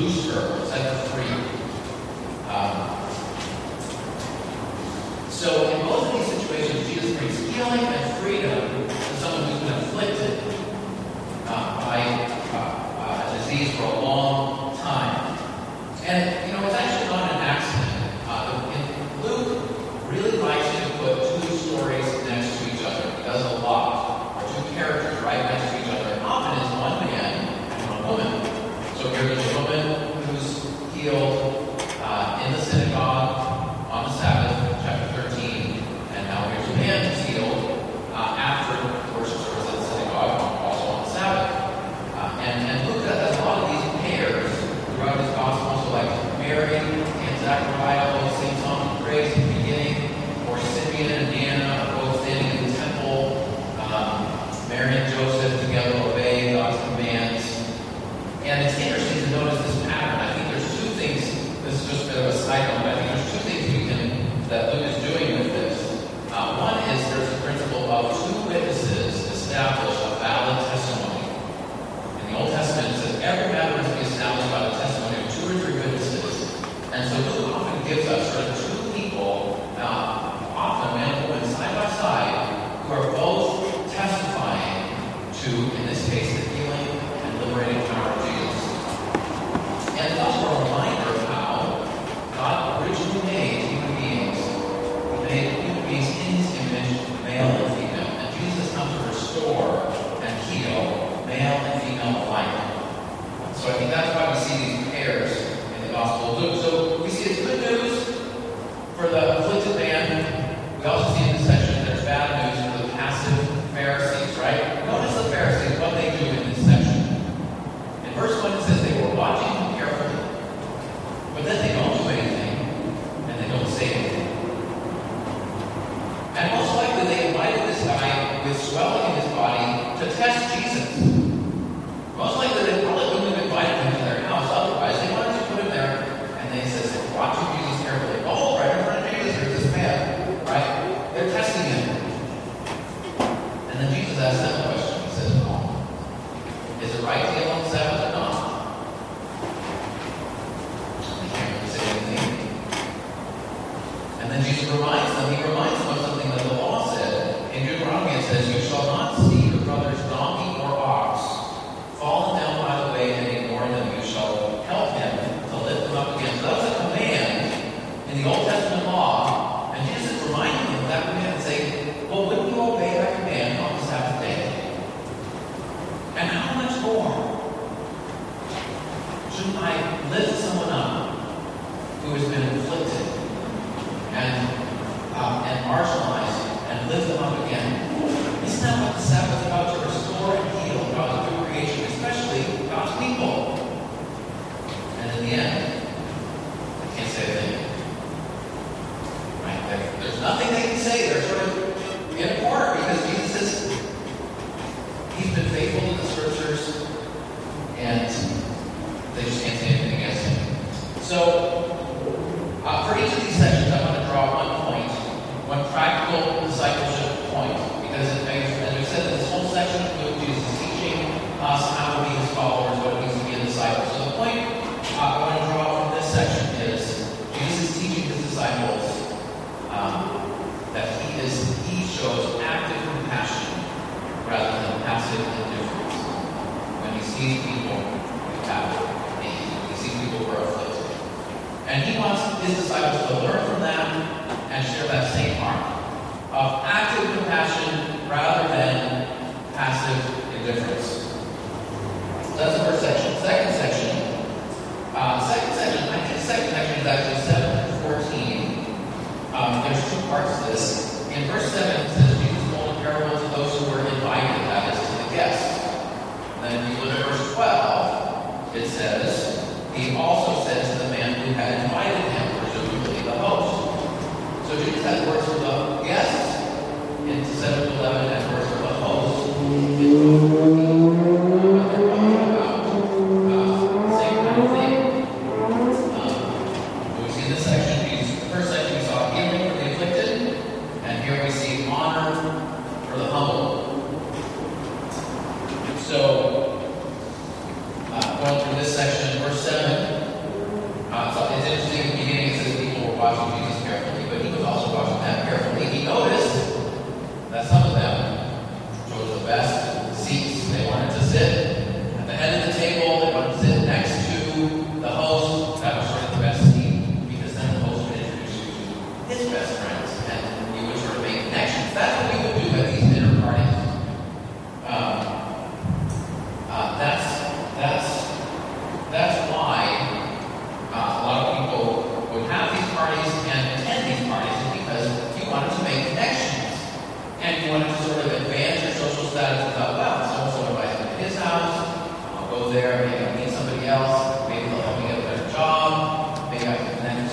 Lucifer, set free. Um, so in both of these situations, Jesus brings healing and freedom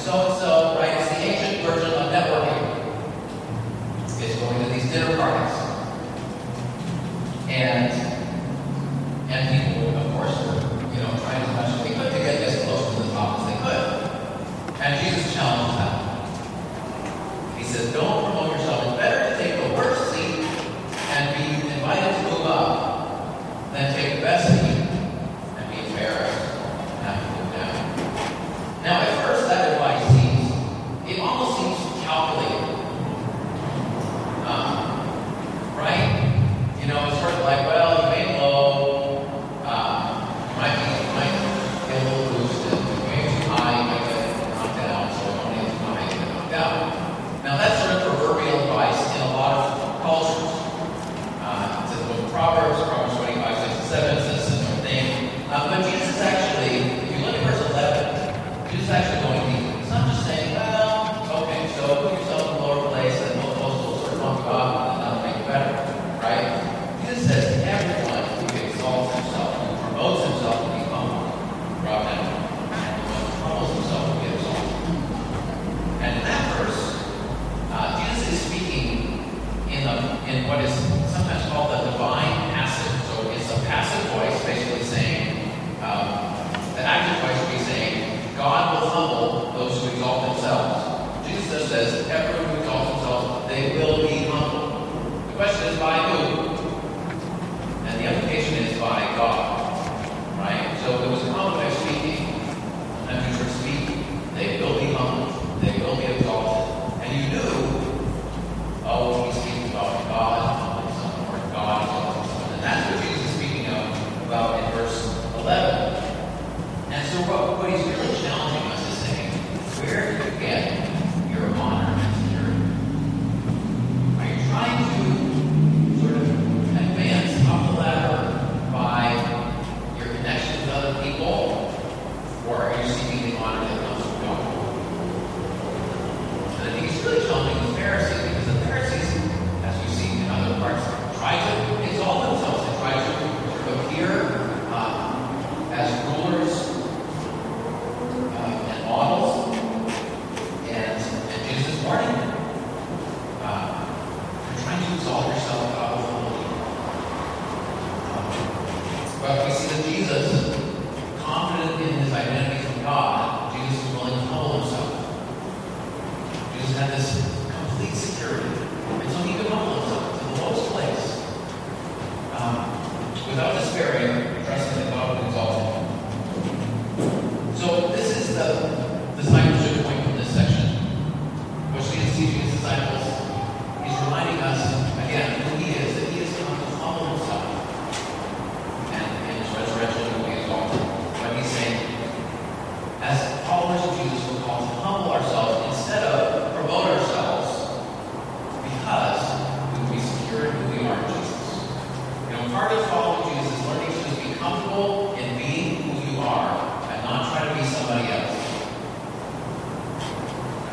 can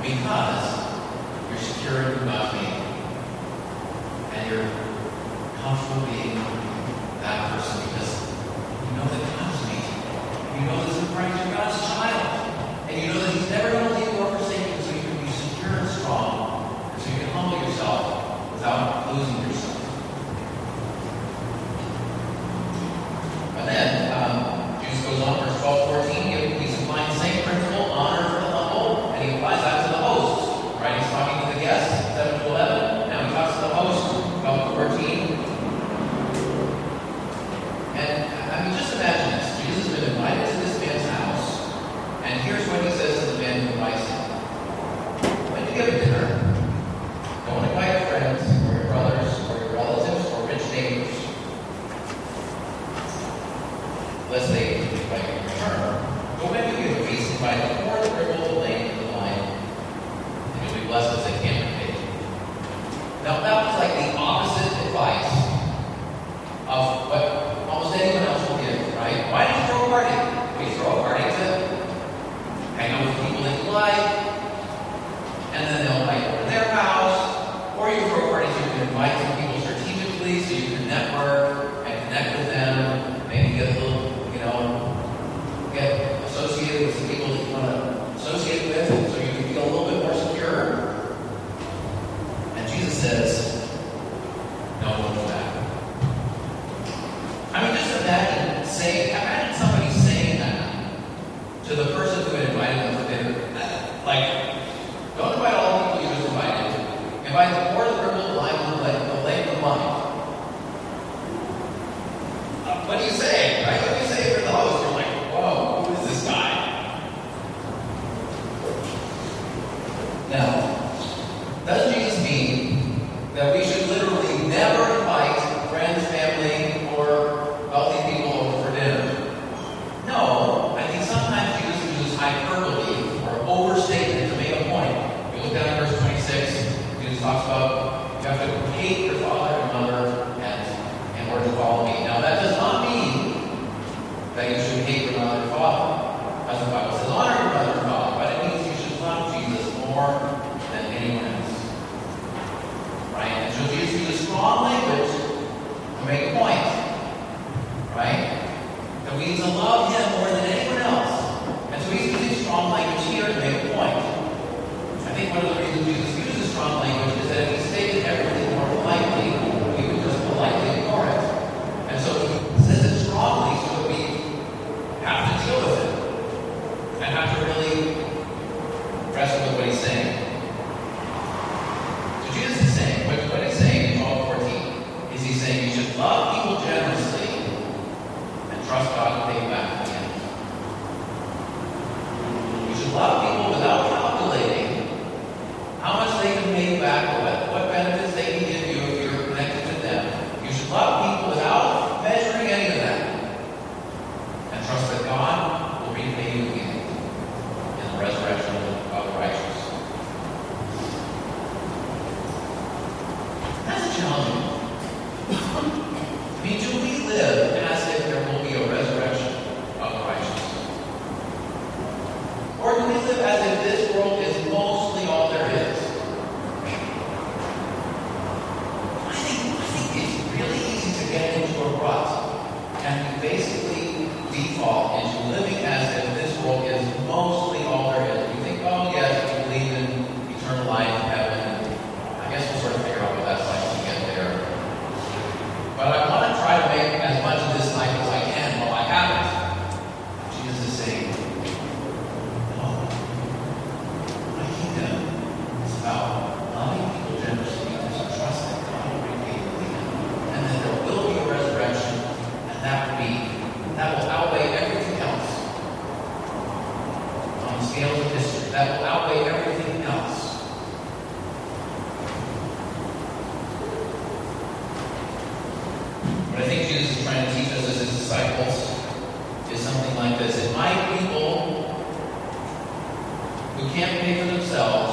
because have to compete something like this. If my people who can't pay for themselves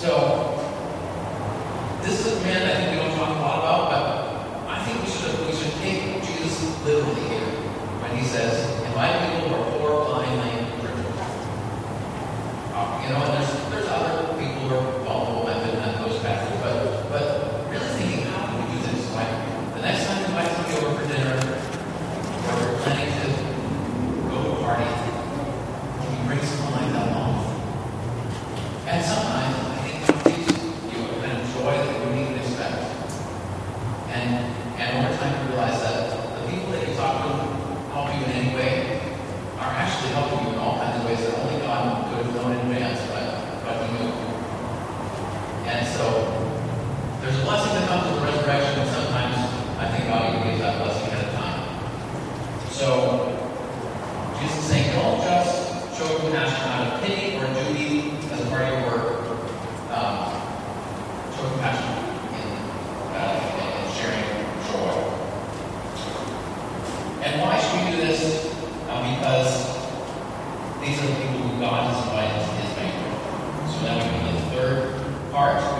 So And why should we do this? Uh, because these are the people who God has invited to his banquet. So that would be the third part.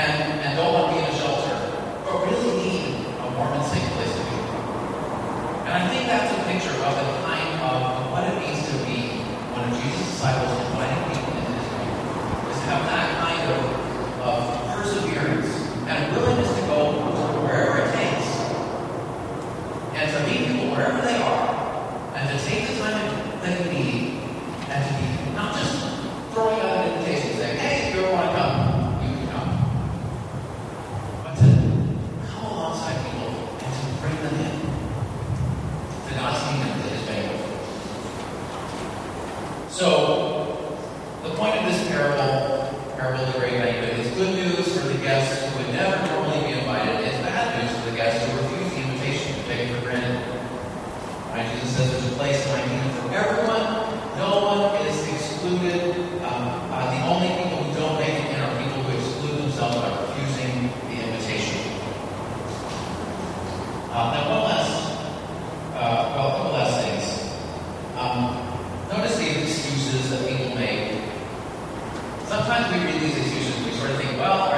and, and don't want to be in a shelter, but really need a warm and safe place to be. And I think that's a picture of it sometimes we read these excuses, we sort of think, well,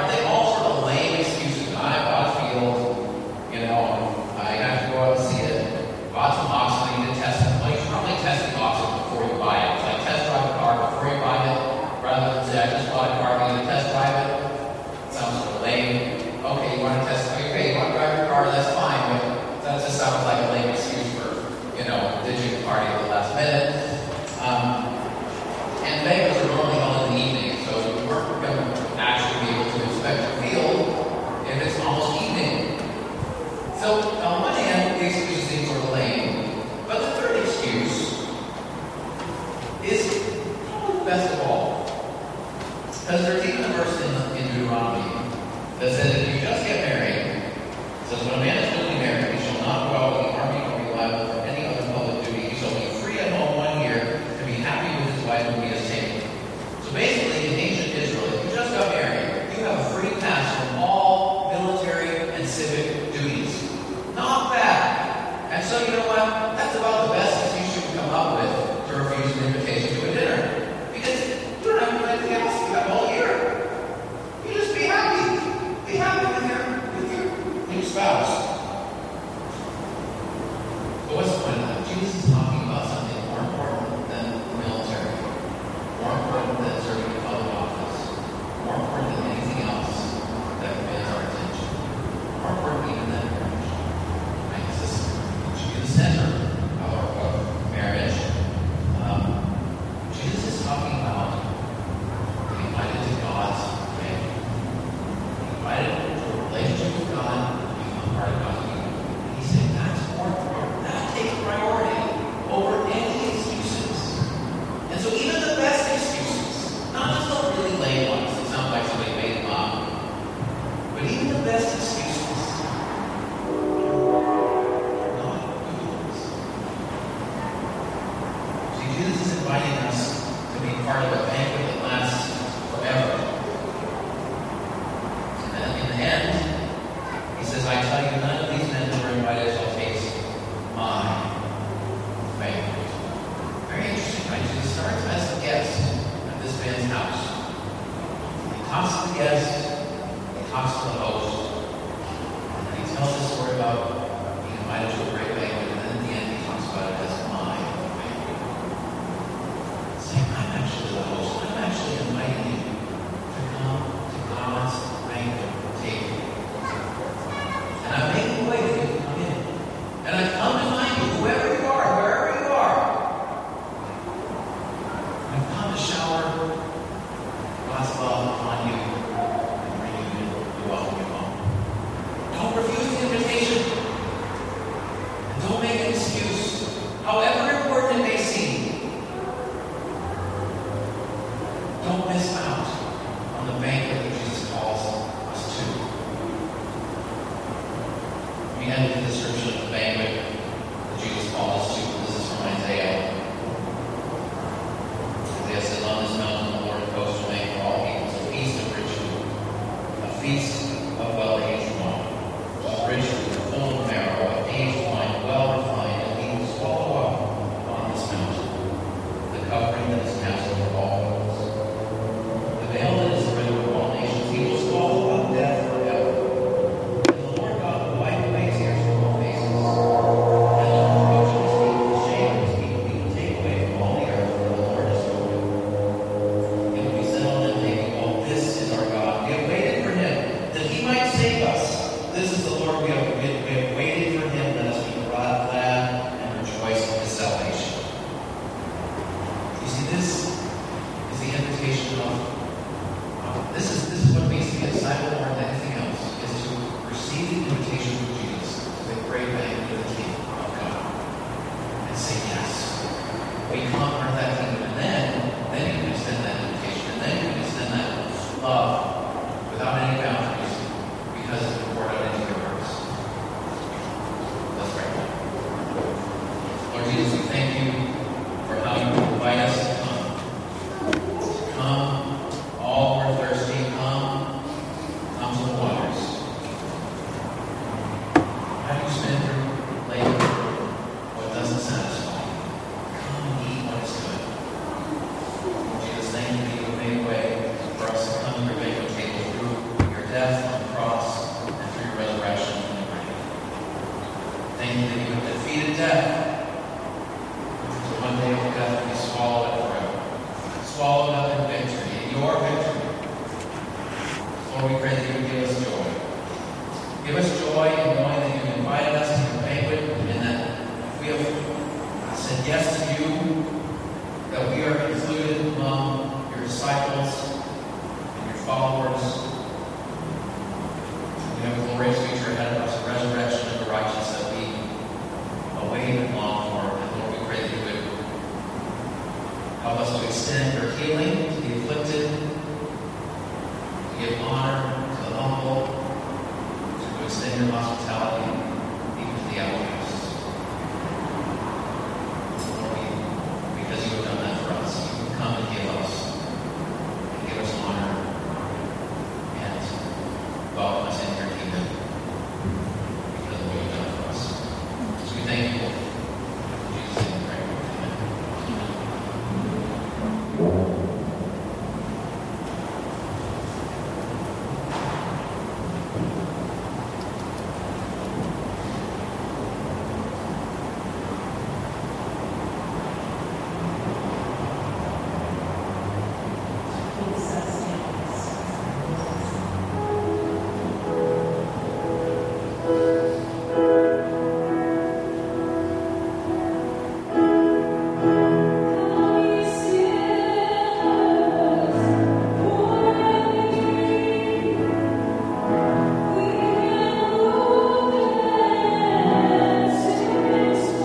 give honor to the humble, to extend your hospitality even to the outlaw.